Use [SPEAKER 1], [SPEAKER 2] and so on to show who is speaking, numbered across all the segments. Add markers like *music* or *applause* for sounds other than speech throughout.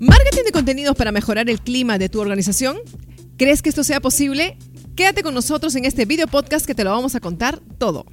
[SPEAKER 1] ¿Marketing de contenidos para mejorar el clima de tu organización? ¿Crees que esto sea posible? Quédate con nosotros en este video podcast que te lo vamos a contar todo.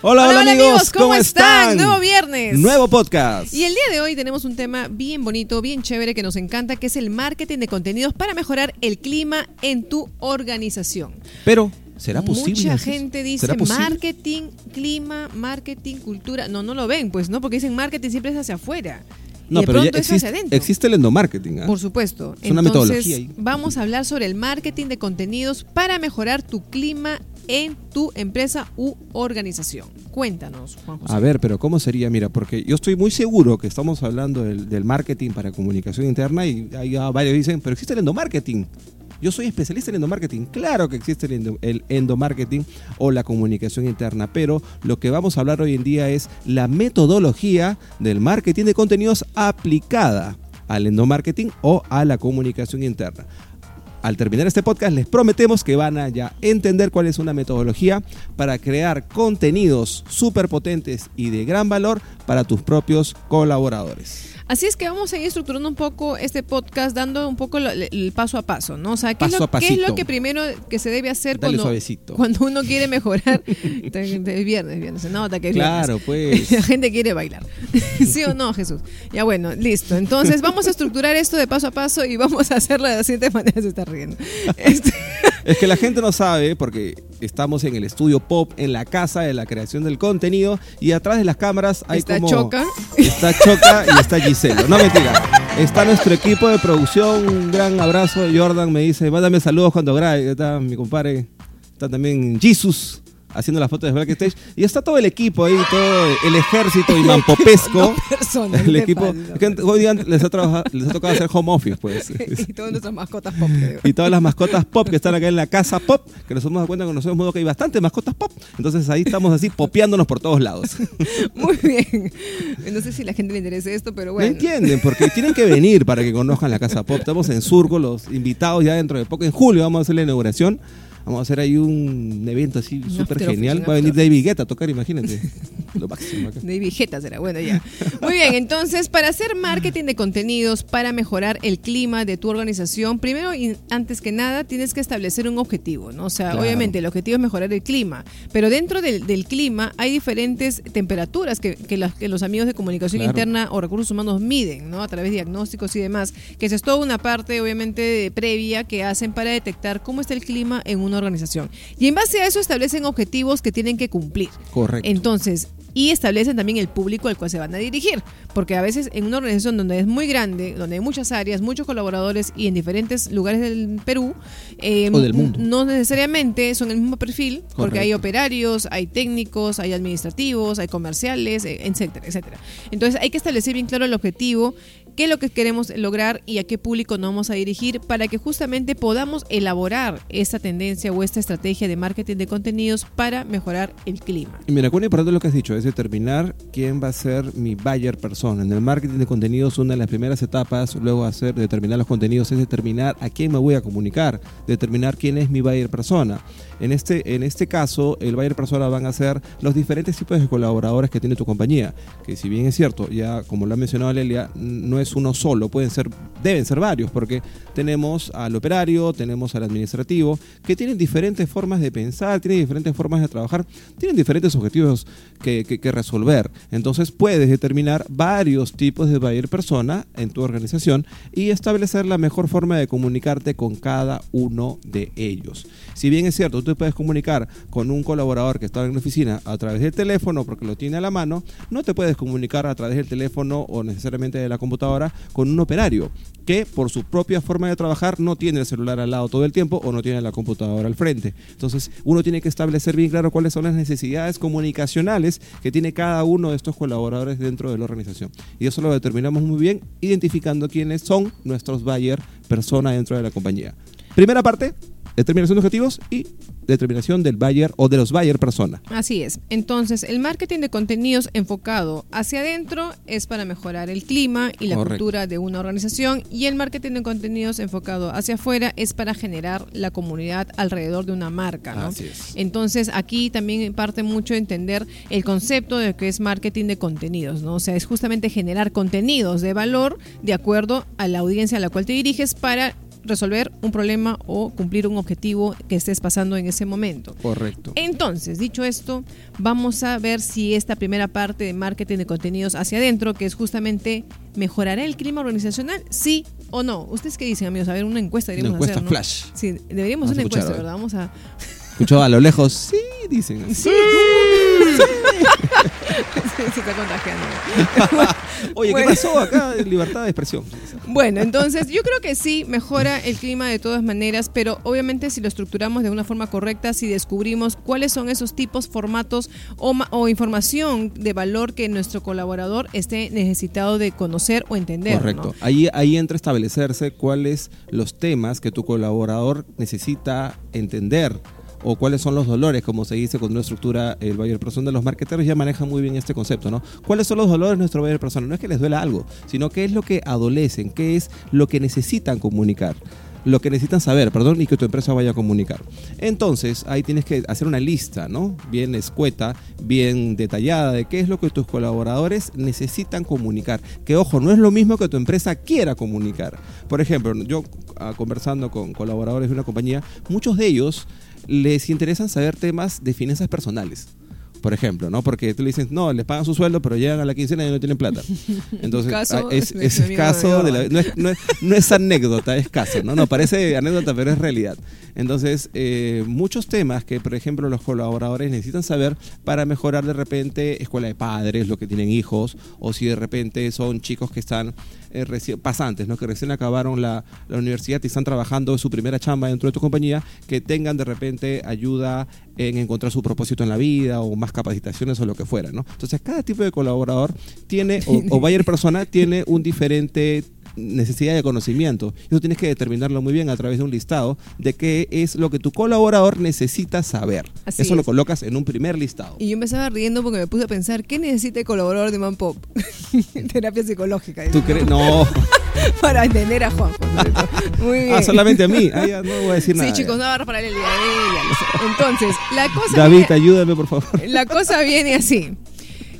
[SPEAKER 2] Hola, hola, amigos, ¿cómo, están?
[SPEAKER 1] Nuevo viernes.
[SPEAKER 2] Nuevo podcast.
[SPEAKER 1] Y el día de hoy tenemos un tema bien bonito, bien chévere que nos encanta, que es el marketing de contenidos para mejorar el clima en tu organización.
[SPEAKER 2] Pero, ¿será posible?
[SPEAKER 1] Mucha gente dice marketing, clima, marketing, cultura. No, no lo ven, pues, ¿no? Porque dicen marketing siempre es hacia afuera.
[SPEAKER 2] No,
[SPEAKER 1] y de
[SPEAKER 2] pero ya
[SPEAKER 1] pronto es hacia
[SPEAKER 2] existe,
[SPEAKER 1] adentro.
[SPEAKER 2] existe el endomarketing. ¿ah?
[SPEAKER 1] Por supuesto.
[SPEAKER 2] Es una
[SPEAKER 1] Entonces,
[SPEAKER 2] metodología ahí.
[SPEAKER 1] Vamos a hablar sobre el marketing de contenidos para mejorar tu clima en tu empresa u organización. Cuéntanos, Juan José.
[SPEAKER 2] A ver, pero ¿cómo sería? Mira, porque yo estoy muy seguro que estamos hablando del, del marketing para comunicación interna y hay ya varios dicen, pero existe el endomarketing. Yo soy especialista en endomarketing. Claro que existe el, endo- endomarketing o la comunicación interna, pero lo que vamos a hablar hoy en día es la metodología del marketing de contenidos aplicada al endomarketing o a la comunicación interna. Al terminar este podcast les prometemos que van a ya entender cuál es una metodología para crear contenidos súper potentes y de gran valor para tus propios colaboradores.
[SPEAKER 1] Así es que vamos a ir estructurando un poco este podcast, dando un poco lo- el paso a paso, ¿no? O sea, ¿qué, es,
[SPEAKER 2] Paso
[SPEAKER 1] lo, qué es lo que primero que se debe hacer
[SPEAKER 2] Dale
[SPEAKER 1] cuando,
[SPEAKER 2] suavecito.
[SPEAKER 1] cuando uno quiere mejorar? *laughs* Es viernes, viernes, se nota que.
[SPEAKER 2] Claro, pues. *laughs*
[SPEAKER 1] La gente quiere bailar. *laughs* ¿Sí o no, Jesús? Ya bueno, listo. Entonces vamos a estructurar esto de paso a paso y vamos a hacerlo de la siguiente manera. Se está riendo. *laughs* Este-
[SPEAKER 2] Es que la gente no sabe porque estamos en el estudio pop, en la casa de la creación del contenido y atrás de las cámaras hay
[SPEAKER 1] Está
[SPEAKER 2] como...
[SPEAKER 1] Choca.
[SPEAKER 2] Está Choca y está Giselo. No mentira. Está nuestro equipo de producción. Un gran abrazo. Jordan me dice, mándame saludos cuando grabe. Está mi compadre. Está también Jesus haciendo las fotos de backstage. Y está todo el equipo ahí, todo el ejército imampopesco.
[SPEAKER 1] Personas, *laughs*
[SPEAKER 2] el
[SPEAKER 1] ¿qué
[SPEAKER 2] equipo.
[SPEAKER 1] pasa?
[SPEAKER 2] es que hoy día les ha, trabajado- les ha tocado hacer home office, pues. *laughs*
[SPEAKER 1] y todas nuestras mascotas pop.
[SPEAKER 2] y todas las mascotas pop que están acá en la casa pop, que nos hemos dado cuenta que nos hemos dado que hay bastantes mascotas pop. Entonces ahí estamos así popeándonos por todos lados. *laughs*
[SPEAKER 1] Muy bien. No sé si la gente le interesa esto, pero
[SPEAKER 2] No
[SPEAKER 1] bueno.
[SPEAKER 2] entienden, porque tienen que venir para que conozcan la Casa Pop. Estamos en Surco, los invitados ya dentro de poco. En julio vamos a hacer la inauguración. Vamos a hacer ahí un evento así súper genial. Va a venir David Guetta a tocar, imagínate. *laughs* Lo máximo acá.
[SPEAKER 1] De Vegeta será, bueno ya. Muy bien, entonces, para hacer marketing de contenidos, para mejorar el clima de tu organización, primero y antes que nada tienes que establecer un objetivo, ¿no? O sea,
[SPEAKER 2] Claro.
[SPEAKER 1] obviamente el objetivo es mejorar el clima, pero dentro del, del clima hay diferentes temperaturas que, que las- que los amigos de comunicación
[SPEAKER 2] Claro.
[SPEAKER 1] interna o recursos humanos miden, ¿no? A través de diagnósticos y demás, que es toda una parte, obviamente, previa que hacen para detectar cómo está el clima en una organización. Y en base a eso establecen objetivos que tienen que cumplir.
[SPEAKER 2] Correcto.
[SPEAKER 1] Entonces, y establecen también el público al cual se van a dirigir, porque a veces en una organización donde es muy grande, donde hay muchas áreas, muchos colaboradores y en diferentes lugares del Perú, eh,
[SPEAKER 2] O del mundo.
[SPEAKER 1] no necesariamente son el mismo perfil, porque hay operarios, hay técnicos, hay administrativos, hay comerciales, eh, etcétera, etcétera. Entonces hay que establecer bien claro el objetivo, qué es lo que queremos lograr y a qué público nos vamos a dirigir para que justamente podamos elaborar esta tendencia o esta estrategia de marketing de contenidos para mejorar el clima.
[SPEAKER 2] Y mira, muy importante lo que has dicho, es determinar quién va a ser mi buyer persona. En el marketing de contenidos, una de las primeras etapas, luego hacer determinar los contenidos, es determinar a quién me voy a comunicar, determinar quién es mi buyer persona. En este, en este caso, el buyer persona van a ser los diferentes tipos de colaboradores que tiene tu compañía. Que si bien es cierto, ya como lo ha mencionado Lelia, no es uno solo, pueden ser, deben ser varios, porque tenemos al operario, tenemos al administrativo, que tienen diferentes formas de pensar, tienen diferentes formas de trabajar, tienen diferentes objetivos que, resolver. Entonces puedes determinar varios tipos de buyer persona en tu organización y establecer la mejor forma de comunicarte con cada uno de ellos. Si bien es cierto, tú te puedes comunicar con un colaborador que está en la oficina a través del teléfono porque lo tiene a la mano, no te puedes comunicar a través del teléfono o necesariamente de la computadora con un operario que por su propia forma de trabajar no tiene el celular al lado todo el tiempo o no tiene la computadora al frente. Entonces uno tiene que establecer bien claro cuáles son las necesidades comunicacionales que tiene cada uno de estos colaboradores dentro de la organización. Y eso lo determinamos muy bien identificando quiénes son nuestros buyer persona dentro de la compañía. Primera parte, determinación de objetivos y determinación del buyer o de los buyer persona.
[SPEAKER 1] Así es. Entonces, el marketing de contenidos enfocado hacia adentro es para mejorar el clima y la
[SPEAKER 2] Correcto.
[SPEAKER 1] cultura de una organización y el marketing de contenidos enfocado hacia afuera es para generar la comunidad alrededor de una marca, ¿no?
[SPEAKER 2] Así es.
[SPEAKER 1] Entonces, aquí también parte mucho de entender el concepto de lo que es marketing de contenidos, ¿no? O sea, es justamente generar contenidos de valor de acuerdo a la audiencia a la cual te diriges para resolver un problema o cumplir un objetivo que estés pasando en ese momento.
[SPEAKER 2] Correcto.
[SPEAKER 1] Entonces, dicho esto, vamos a ver si esta primera parte de marketing de contenidos hacia adentro, que es justamente mejorará el clima organizacional, sí o no. ¿Ustedes qué dicen, amigos? A ver, una encuesta deberíamos
[SPEAKER 2] Una encuesta
[SPEAKER 1] hacer, ¿no?
[SPEAKER 2] flash.
[SPEAKER 1] Sí, deberíamos
[SPEAKER 2] a
[SPEAKER 1] una encuesta. ¿verdad? Vamos a...
[SPEAKER 2] Escuchó a lo lejos, sí, dicen.
[SPEAKER 1] Sí, *laughs* se está contagiando. *laughs*
[SPEAKER 2] Oye, ¿qué pasó acá? Libertad de expresión.
[SPEAKER 1] Bueno, entonces yo creo que sí mejora el clima de todas maneras, pero obviamente si lo estructuramos de una forma correcta, si descubrimos cuáles son esos tipos, formatos o, o información de valor que nuestro colaborador esté necesitado de conocer o entender. ¿no?
[SPEAKER 2] Correcto. Ahí, ahí entra a establecerse cuáles los temas que tu colaborador necesita entender o cuáles son los dolores, como se dice con una estructura el buyer persona. Los marketeros ya manejan muy bien este concepto, ¿no? ¿Cuáles son los dolores de nuestro buyer persona? No es que les duela algo, sino qué es lo que adolecen, qué es lo que necesitan comunicar lo que necesitan saber, perdón, y que tu empresa vaya a comunicar. Entonces, ahí tienes que hacer una lista, ¿no? Bien escueta, bien detallada de qué es lo que tus colaboradores necesitan comunicar. Que ojo, no es lo mismo que tu empresa quiera comunicar. Por ejemplo, yo ah, conversando con colaboradores de una compañía, muchos de ellos les interesan saber temas de finanzas personales. Por ejemplo, ¿no? Porque tú le dices, no, les pagan su sueldo, pero llegan a la quincena y no tienen plata. *laughs* Entonces,
[SPEAKER 1] Caso
[SPEAKER 2] ah, es, es
[SPEAKER 1] amigo
[SPEAKER 2] caso de la, no, es, no es- no es anécdota, es caso, ¿no? No, parece anécdota, pero es realidad. Entonces, eh, muchos temas que, por ejemplo, los colaboradores necesitan saber para mejorar de repente escuela de padres, los que tienen hijos, o si de repente son chicos que están eh, reci- pasantes, ¿no? que recién acabaron la, la universidad y están trabajando en su primera chamba dentro de tu compañía, que tengan de repente ayuda en encontrar su propósito en la vida o más capacitaciones o lo que fuera. ¿no? Entonces, cada tipo de colaborador tiene, o, *laughs* o buyer persona, tiene un diferente necesidad de conocimiento. Eso tienes que determinarlo muy bien a través de un listado de qué es lo que tu colaborador necesita saber.
[SPEAKER 1] Así
[SPEAKER 2] Eso lo colocas en un primer listado.
[SPEAKER 1] Y yo me estaba riendo porque me puse a pensar, ¿qué necesita el colaborador de Man Pop? *laughs* Terapia psicológica.
[SPEAKER 2] ¿Tú crees? No. *laughs*
[SPEAKER 1] Para entender a Juan. Muy bien.
[SPEAKER 2] Ah, solamente a mí. Ah, ya no voy a decir nada.
[SPEAKER 1] Sí, chicos, no agarra para el día. Entonces, la cosa
[SPEAKER 2] David,
[SPEAKER 1] viene-
[SPEAKER 2] ayúdame, por favor.
[SPEAKER 1] la cosa viene así.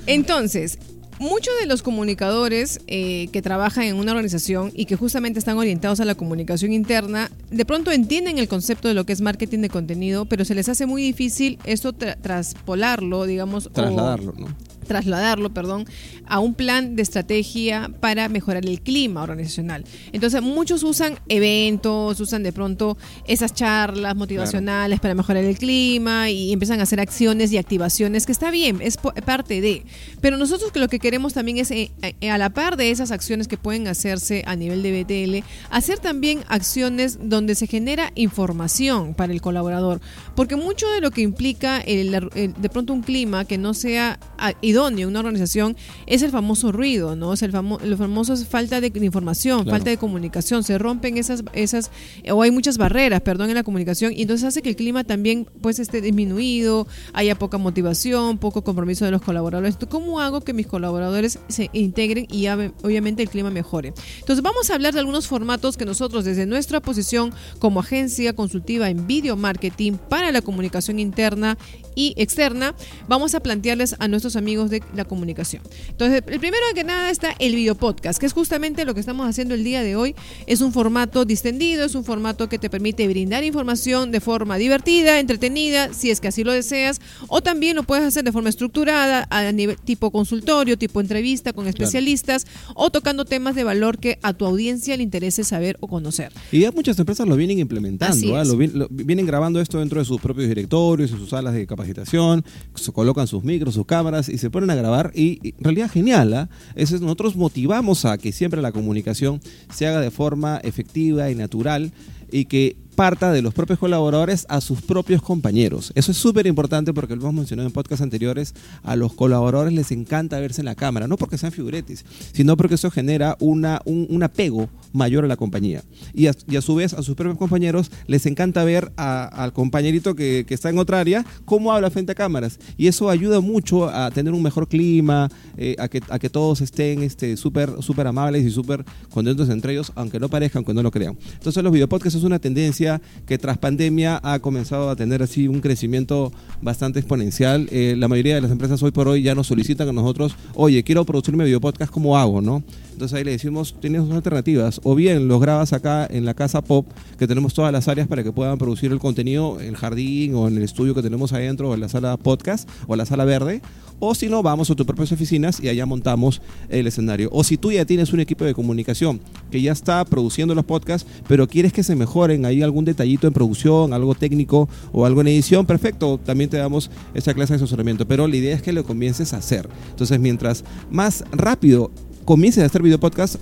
[SPEAKER 1] Entonces, muchos de los comunicadores eh, que trabajan en una organización y que justamente están orientados a la comunicación interna, de pronto entienden el concepto de lo que es marketing de contenido, pero se les hace muy difícil esto tra- traspolarlo, digamos,
[SPEAKER 2] Trasladarlo, ¿no?
[SPEAKER 1] Trasladarlo, perdón, a un plan de estrategia para mejorar el clima organizacional. Entonces, muchos usan eventos, usan de pronto esas charlas motivacionales para mejorar el clima y empiezan a hacer acciones y activaciones, que está bien, es parte de. Pero nosotros lo que queremos también es, eh, eh, a la par de esas acciones que pueden hacerse a nivel de BTL, hacer también acciones donde se genera información para el colaborador. Porque mucho de lo que implica el- el- de pronto un clima que no sea ah, idóneo en una organización es el famoso ruido, ¿no? Es el famo lo famoso es falta de información,
[SPEAKER 2] Claro.
[SPEAKER 1] falta de comunicación, se rompen esas, esas, o hay muchas barreras, perdón, en la comunicación, y entonces hace que el clima también pues esté disminuido, haya poca motivación, poco compromiso de los colaboradores. ¿Cómo hago que mis colaboradores se integren y obviamente el clima mejore? Entonces vamos a hablar de algunos formatos que nosotros desde nuestra posición como agencia consultiva en video marketing para la comunicación interna y externa, vamos a plantearles a nuestros amigos de la comunicación. Entonces, el primero que nada está el video podcast, que es justamente lo que estamos haciendo el día de hoy. Es un formato distendido, es un formato que te permite brindar información de forma divertida, entretenida, si es que así lo deseas, o también lo puedes hacer de forma estructurada, a nivel tipo consultorio, tipo entrevista con especialistas, o tocando temas de valor que a tu audiencia le interese saber o conocer.
[SPEAKER 2] Y ya muchas empresas lo vienen implementando, ¿ah? Lo vi- lo- vienen grabando esto dentro de sus propios directorios, en sus salas de capacitación, se colocan sus micros, sus cámaras y se a grabar y, en realidad genial, es- nosotros motivamos a que siempre la comunicación se haga de forma efectiva y natural y que comparta de los propios colaboradores a sus propios compañeros. Eso es súper importante porque lo hemos mencionado en podcasts anteriores, a los colaboradores les encanta verse en la cámara, no porque sean figuretes, sino porque eso genera una, un, apego mayor a la compañía. Y a, su vez a sus propios compañeros les encanta ver al compañerito que, está en otra área cómo habla frente a cámaras. Y eso ayuda mucho a tener un mejor clima, eh, a, que, a que todos estén súper este, super amables y súper contentos entre ellos, aunque no parezcan, aunque no lo crean. Entonces los videopodcasts es una tendencia que tras pandemia ha comenzado a tener así un crecimiento bastante exponencial. Eh, la mayoría de las empresas hoy por hoy ya nos solicitan a nosotros, oye, quiero producirme videopodcast, ¿cómo hago? ¿no? Entonces ahí le decimos, tienes dos alternativas. O bien los grabas acá en la casa pop, que tenemos todas las áreas para que puedan producir el contenido en el jardín o en el estudio que tenemos adentro o en la sala podcast o la sala verde. O si no, vamos a tus propias oficinas y allá montamos el escenario. O si tú ya tienes un equipo de comunicación que ya está produciendo los podcasts, pero quieres que se mejoren ahí algún detallito en producción, algo técnico o algo en edición, perfecto, también te damos esa clase de asesoramiento. Pero la idea es que lo comiences a hacer. Entonces, mientras más rápido comiences a hacer video podcast,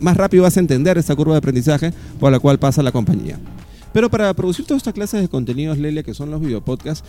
[SPEAKER 2] más rápido vas a entender esta curva de aprendizaje por la cual pasa la compañía. Pero para producir todas estas clases de contenidos, Lelia, que son los videopodcasts,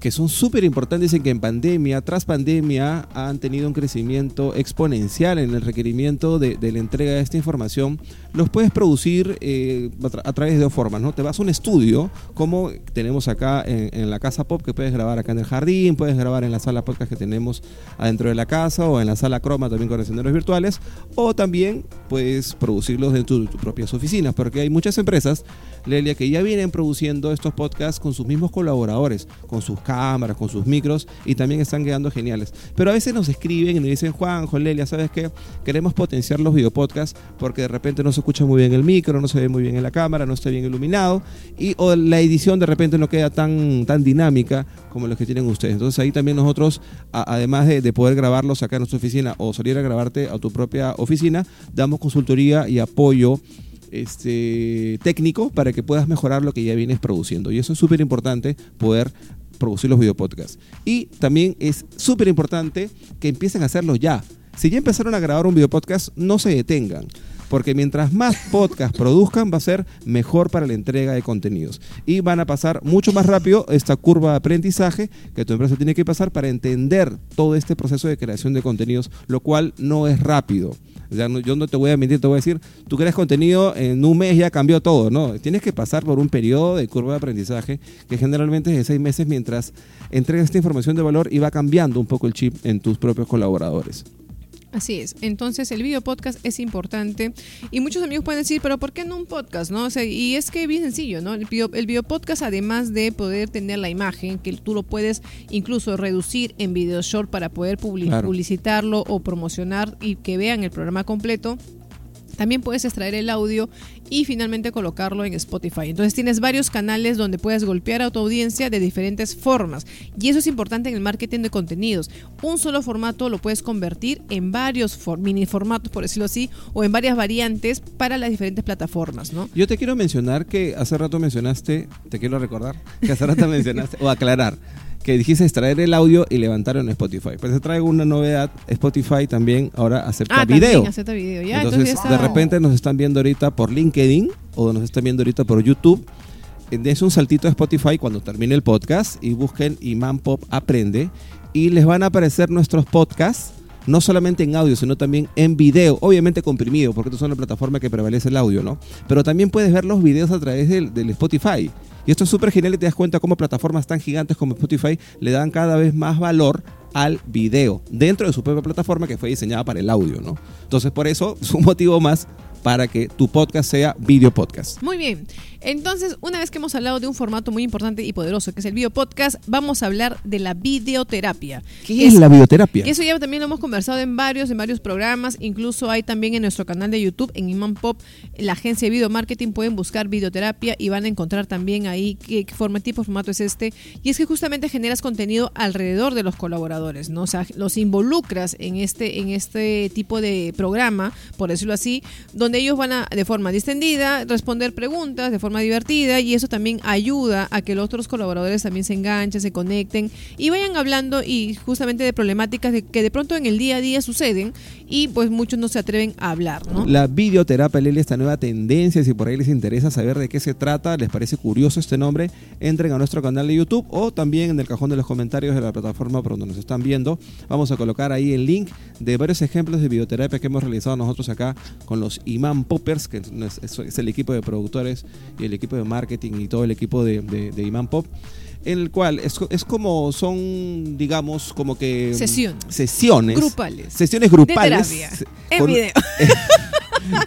[SPEAKER 2] que son súper importantes, dicen que en pandemia, tras pandemia, han tenido un crecimiento exponencial en el requerimiento de, la entrega de esta información, los puedes producir eh, a, través de dos formas, ¿no? Te vas a un estudio, como tenemos acá en, la casa pop, que puedes grabar acá en el jardín, puedes grabar en la sala podcast que tenemos adentro de la casa, o en la sala croma también con escenarios virtuales, o también puedes producirlos dentro de tus propias oficinas, porque hay muchas empresas, Lelia, que ya vienen produciendo estos podcasts con sus mismos colaboradores, con sus cámaras, con sus micros y también están quedando geniales. Pero a veces nos escriben y nos dicen, Juan, Lelia, ¿sabes qué? Queremos potenciar los videopodcasts porque de repente no se escucha muy bien el micro, no se ve muy bien en la cámara, no está bien iluminado y o la edición de repente no queda tan, tan dinámica como los que tienen ustedes. Entonces ahí también nosotros, además de, de poder grabarlos acá en nuestra oficina o salir a grabarte a tu propia oficina, damos consultoría y apoyo este, técnico para que puedas mejorar lo que ya vienes produciendo. Y eso es súper importante, poder producir los videopodcasts. Y también es súper importante que empiecen a hacerlo ya. Si ya empezaron a grabar un videopodcast, no se detengan. Porque mientras más podcasts produzcan, va a ser mejor para la entrega de contenidos. Y van a pasar mucho más rápido esta curva de aprendizaje que tu empresa tiene que pasar para entender todo este proceso de creación de contenidos, lo cual no es rápido yo no te voy a mentir, te voy a decir, tú creas contenido, en un mes ya cambió todo, ¿no? Tienes que pasar por un periodo de curva de aprendizaje que generalmente es de seis meses mientras entregas esta información de valor y va cambiando un poco el chip en tus propios colaboradores.
[SPEAKER 1] Así es. Entonces el video podcast es importante y muchos amigos pueden decir, pero ¿por qué no un podcast? ¿no? y es que es bien sencillo, ¿no? El video, el video podcast, además de poder tener la imagen, que tú lo puedes incluso reducir en video short para poder publicitarlo o promocionar y que vean el programa completo, también puedes extraer el audio y finalmente colocarlo en Spotify. Entonces tienes varios canales donde puedes golpear a tu audiencia de diferentes formas. Y eso es importante en el marketing de contenidos. Un solo formato lo puedes convertir en varios mini formatos, por decirlo así, o en varias variantes para las diferentes plataformas, ¿no?
[SPEAKER 2] Yo te quiero mencionar que hace rato mencionaste, te quiero recordar, que hace rato *laughs* mencionaste, o aclarar que dijiste extraer el audio y levantarlo en Spotify. Pues se traigo una novedad, Spotify también ahora acepta ah, video.
[SPEAKER 1] acepta video. Ya,
[SPEAKER 2] entonces, de repente nos están viendo ahorita por LinkedIn o nos están viendo ahorita por YouTube. Es un saltito a Spotify cuando termine el podcast y busquen Iman Pop Aprende y les van a aparecer nuestros podcasts no solamente en audio, sino también en video, obviamente comprimido, porque esto es una plataforma que prevalece el audio, ¿no? Pero también puedes ver los videos a través del, del Spotify. Y esto es súper genial y te das cuenta cómo plataformas tan gigantes como Spotify le dan cada vez más valor al video dentro de su propia plataforma que fue diseñada para el audio, ¿no? Entonces, por eso *laughs* es un motivo más para que tu podcast sea video podcast.
[SPEAKER 1] Muy bien. Entonces, una vez que hemos hablado de un formato muy importante y poderoso, que es el video podcast, vamos a hablar de la videoterapia.
[SPEAKER 2] ¿Qué es, la videoterapia?
[SPEAKER 1] Eso ya también lo hemos conversado en varios, en varios programas. Incluso hay también en nuestro canal de YouTube, en Iman Pop, la agencia de video marketing, pueden buscar videoterapia y van a encontrar también ahí qué, forma, tipo de formato es este. Y es que justamente generas contenido alrededor de los colaboradores, ¿no? O sea, los involucras en este, en este tipo de programa, por decirlo así, donde donde ellos van a, de forma distendida, responder preguntas de forma divertida y eso también ayuda a que los otros colaboradores también se enganchen, se conecten y vayan hablando y justamente de problemáticas que de pronto en el día a día suceden y pues muchos no se atreven a hablar, ¿no?
[SPEAKER 2] La videoterapia, Leli, esta nueva tendencia, si por ahí les interesa saber de qué se trata, les parece curioso este nombre, entren a nuestro canal de YouTube o también en el cajón de los comentarios de la plataforma por donde nos están viendo. Vamos a colocar ahí el link de varios ejemplos de videoterapia que hemos realizado nosotros acá con los Imam Poppers, que es, el equipo de productores y el equipo de marketing y todo el equipo de, de, Imam Pop en el cual es, es, como son, digamos, como que...
[SPEAKER 1] Sesiones.
[SPEAKER 2] Sesiones.
[SPEAKER 1] Grupales.
[SPEAKER 2] Sesiones grupales.
[SPEAKER 1] De terapia. En video. *laughs*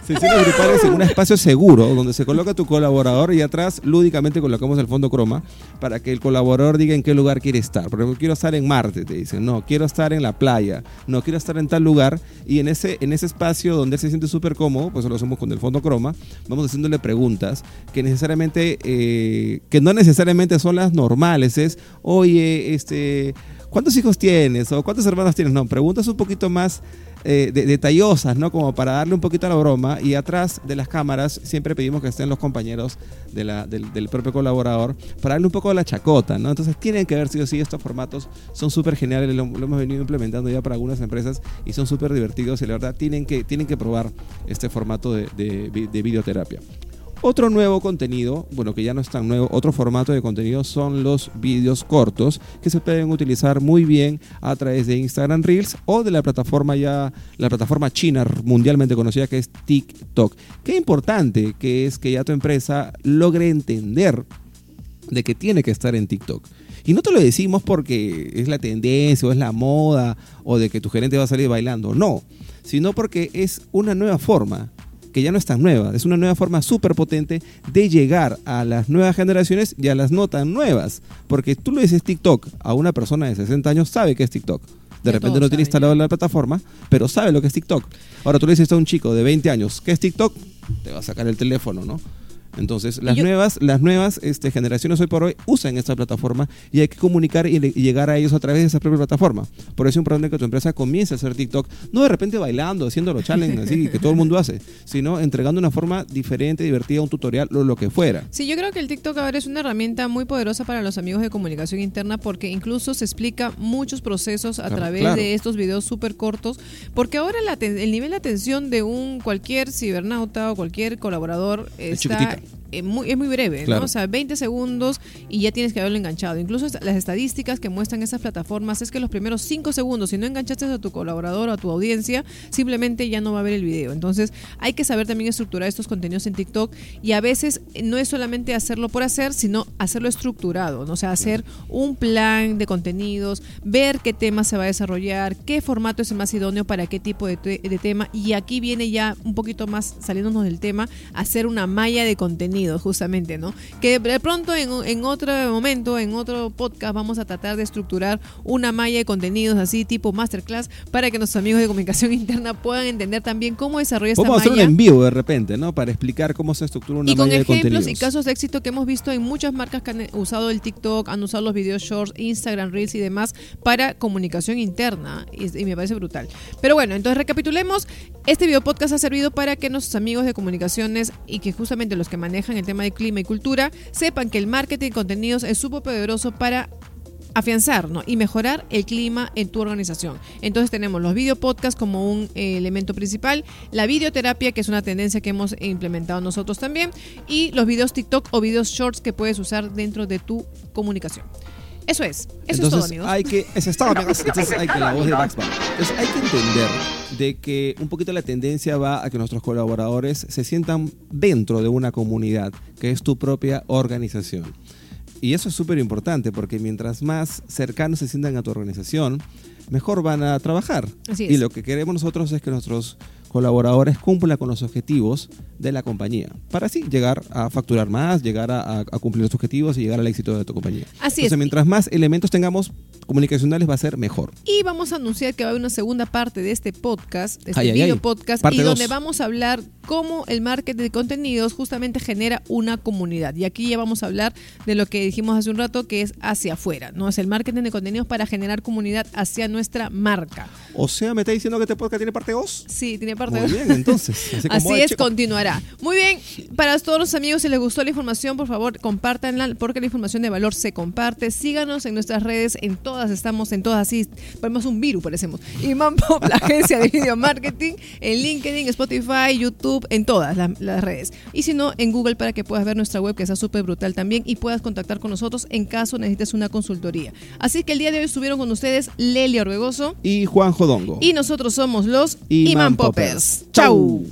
[SPEAKER 2] Sesiones grupales en un espacio seguro donde se coloca tu colaborador y atrás lúdicamente colocamos el fondo croma para que el colaborador diga en qué lugar quiere estar. Por ejemplo, quiero estar en Marte, te dicen. No, quiero estar en la playa. No, quiero estar en tal lugar. Y en ese, en ese espacio donde él se siente súper cómodo, pues lo hacemos con el fondo croma, vamos haciéndole preguntas que necesariamente, eh, que no necesariamente son las normales. Es, oye, este, ¿cuántos hijos tienes? ¿O cuántos hermanos tienes? No, preguntas un poquito más eh, detallosas, ¿no? Como para darle un poquito a la broma. Y atrás de las cámaras siempre pedimos que estén los compañeros de la, del, propio colaborador para darle un poco de la chacota, ¿no? Entonces tienen que ver si o sí estos formatos son súper geniales, lo, hemos venido implementando ya para algunas empresas y son súper divertidos y la verdad tienen que, tienen que probar este formato de, de videoterapia. Otro nuevo contenido, bueno, que ya no es tan nuevo, otro formato de contenido son los vídeos cortos que se pueden utilizar muy bien a través de Instagram Reels o de la plataforma ya, la plataforma china mundialmente conocida que es TikTok. Qué importante que es que ya tu empresa logre entender de que tiene que estar en TikTok. Y no te lo decimos porque es la tendencia o es la moda o de que tu gerente va a salir bailando, no, sino porque es una nueva forma que ya no es tan nueva, es una nueva forma súper potente de llegar a las nuevas generaciones y a las no tan nuevas. Porque tú le dices TikTok a una persona de 60 años, sabe que es TikTok. De repente no tiene instalado la plataforma, pero sabe lo que es TikTok. Ahora tú le dices a un chico de 20 años, ¿qué es TikTok? Te va a sacar el teléfono, ¿no? Entonces, las nuevas, las nuevas este, generaciones hoy por hoy usan esta plataforma y hay que comunicar y, llegar a ellos a través de esa propia plataforma. Por eso es importante que tu empresa comience a hacer TikTok, no de repente bailando, haciendo los challenges así que todo el mundo hace, sino entregando una forma diferente, divertida, un tutorial o lo que fuera.
[SPEAKER 1] Sí, yo creo que el TikTok ahora es una herramienta muy poderosa para los amigos de comunicación interna porque incluso se explica muchos procesos a través de estos videos súper cortos, porque ahora el nivel de atención de un cualquier cibernauta o cualquier colaborador está es muy, es muy breve, ¿no? O sea, 20 segundos y ya tienes que haberlo enganchado. Incluso las estadísticas que muestran esas plataformas es que los primeros 5 segundos, si no enganchaste a tu colaborador o a tu audiencia, simplemente ya no va a ver el video. Entonces, hay que saber también estructurar estos contenidos en TikTok y a veces no es solamente hacerlo por hacer, sino hacerlo estructurado, ¿no? O sea, hacer un plan de contenidos, ver qué tema se va a desarrollar, qué formato es el más idóneo para qué tipo de, de tema. Y aquí viene ya un poquito más saliéndonos del tema, hacer una malla de contenido justamente, ¿no? Que de pronto en, en, otro momento, en otro podcast, vamos a tratar de estructurar una malla de contenidos así, tipo masterclass, para que nuestros amigos de comunicación *laughs* interna puedan entender también cómo desarrolla esta
[SPEAKER 2] malla.
[SPEAKER 1] Vamos
[SPEAKER 2] a hacerlo en vivo de repente, ¿no? Para explicar cómo se estructura una malla de contenidos. Y con ejemplos
[SPEAKER 1] y casos de éxito que hemos visto en muchas marcas que han usado el TikTok, han usado los videos shorts, Instagram Reels y demás para comunicación interna. Y, y me parece brutal. Pero bueno, entonces recapitulemos. Este video podcast ha servido para que nuestros amigos de comunicaciones y que justamente los que manejan el tema de clima y cultura, sepan que el marketing de contenidos es súper poderoso para afianzar y mejorar el clima en tu organización. Entonces tenemos los video podcasts como un eh, elemento principal, la videoterapia, que es una tendencia que hemos implementado nosotros también, y los videos TikTok o videos shorts que puedes usar dentro de tu comunicación. Eso es. Eso es todo, amigos.
[SPEAKER 2] Hay que, *laughs* es amigos. Entonces hay que la voz de Entonces hay que entender de que un poquito la tendencia va a que nuestros colaboradores se sientan dentro de una comunidad, que es tu propia organización. Y eso es súper importante porque mientras más cercanos se sientan a tu organización, mejor van a trabajar.
[SPEAKER 1] Así
[SPEAKER 2] es. Y lo que queremos nosotros es que nuestros colaboradores cumplan con los objetivos de la compañía, para así llegar a facturar más, llegar a, cumplir los objetivos y llegar al éxito de tu compañía.
[SPEAKER 1] Así
[SPEAKER 2] Entonces,
[SPEAKER 1] es.
[SPEAKER 2] mientras más elementos tengamos comunicacionales va a ser mejor.
[SPEAKER 1] Y vamos a anunciar que va a haber una segunda parte de este podcast, de este video podcast, y donde vamos a hablar cómo el marketing de contenidos justamente genera una comunidad. Y aquí ya vamos a hablar de lo que dijimos hace un rato, que es hacia afuera, ¿no? Es el marketing de contenidos para generar comunidad hacia nuestra marca.
[SPEAKER 2] O sea, ¿me está diciendo que este podcast tiene parte 2?
[SPEAKER 1] Sí, tiene parte
[SPEAKER 2] Muy
[SPEAKER 1] 2.
[SPEAKER 2] bien, entonces. *laughs* Así,
[SPEAKER 1] es, continuará. Muy bien, para todos los amigos, si les gustó la información, por favor, compártanla, porque la información de valor se comparte. Síganos en nuestras redes, en todas estamos, en todas así, ponemos un virus, parecemos. Iman Pop, *laughs* la agencia de video marketing, en LinkedIn, Spotify, YouTube, en todas las, redes. Y si no, en Google para que puedas ver nuestra web, que está súper brutal también, y puedas contactar con nosotros en caso necesites una consultoría. Así que el día de hoy estuvieron con ustedes Lelia Orbegoso
[SPEAKER 2] y Juan Jodongo.
[SPEAKER 1] Y nosotros somos los
[SPEAKER 2] Iman Poppers.
[SPEAKER 1] Chau.